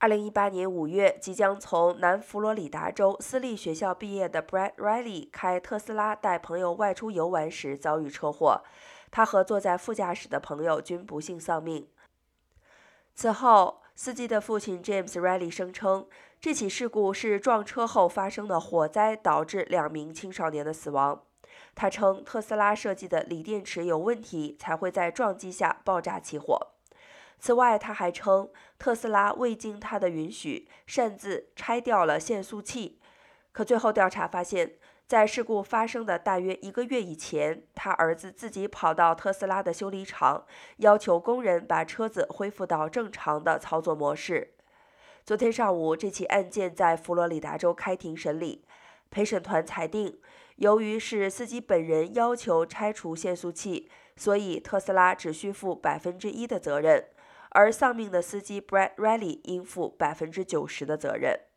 二零一八年五月，即将从南佛罗里达州私立学校毕业的 Brad Riley 开特斯拉带朋友外出游玩时遭遇车祸，他和坐在副驾驶的朋友均不幸丧命。此后，司机的父亲 James Riley 声称，这起事故是撞车后发生的火灾导致两名青少年的死亡。他称，特斯拉设计的锂电池有问题，才会在撞击下爆炸起火。此外，他还称特斯拉未经他的允许擅自拆掉了限速器。可最后调查发现，在事故发生的大约一个月以前，他儿子自己跑到特斯拉的修理厂，要求工人把车子恢复到正常的操作模式。昨天上午，这起案件在佛罗里达州开庭审理，陪审团裁定，由于是司机本人要求拆除限速器，所以特斯拉只需负百分之一的责任。而丧命的司机 Brad Riley 应负百分之九十的责任。